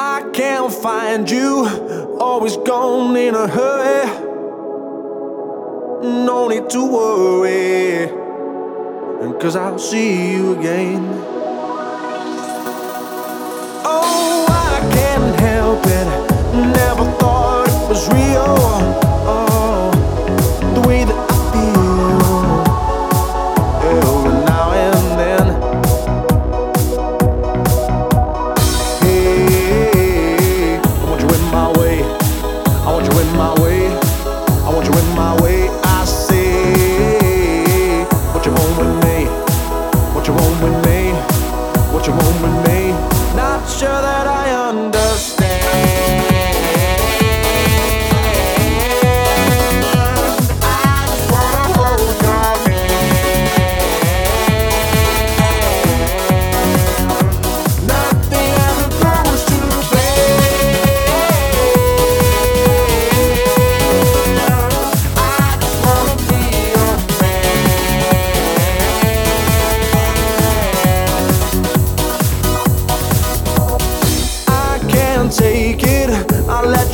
I can't find you, always gone in a hurry. No need to worry, cause I'll see you again.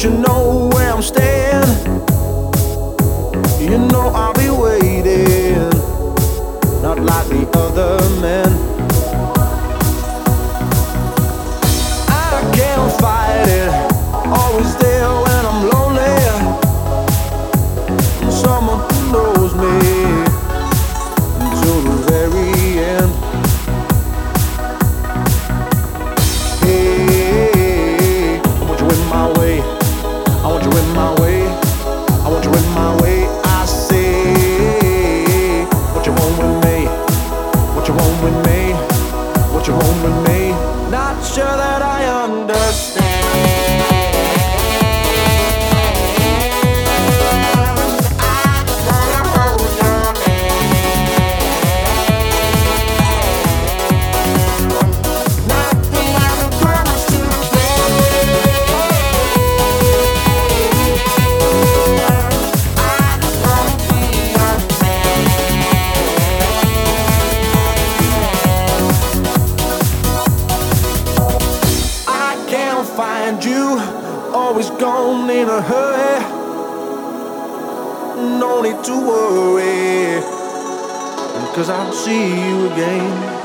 you know where I'm staying? You know I'll be waiting, not like the other men. sure that I understand. always gone in a hurry. No need to worry, cause I'll see you again.